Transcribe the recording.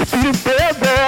You Baby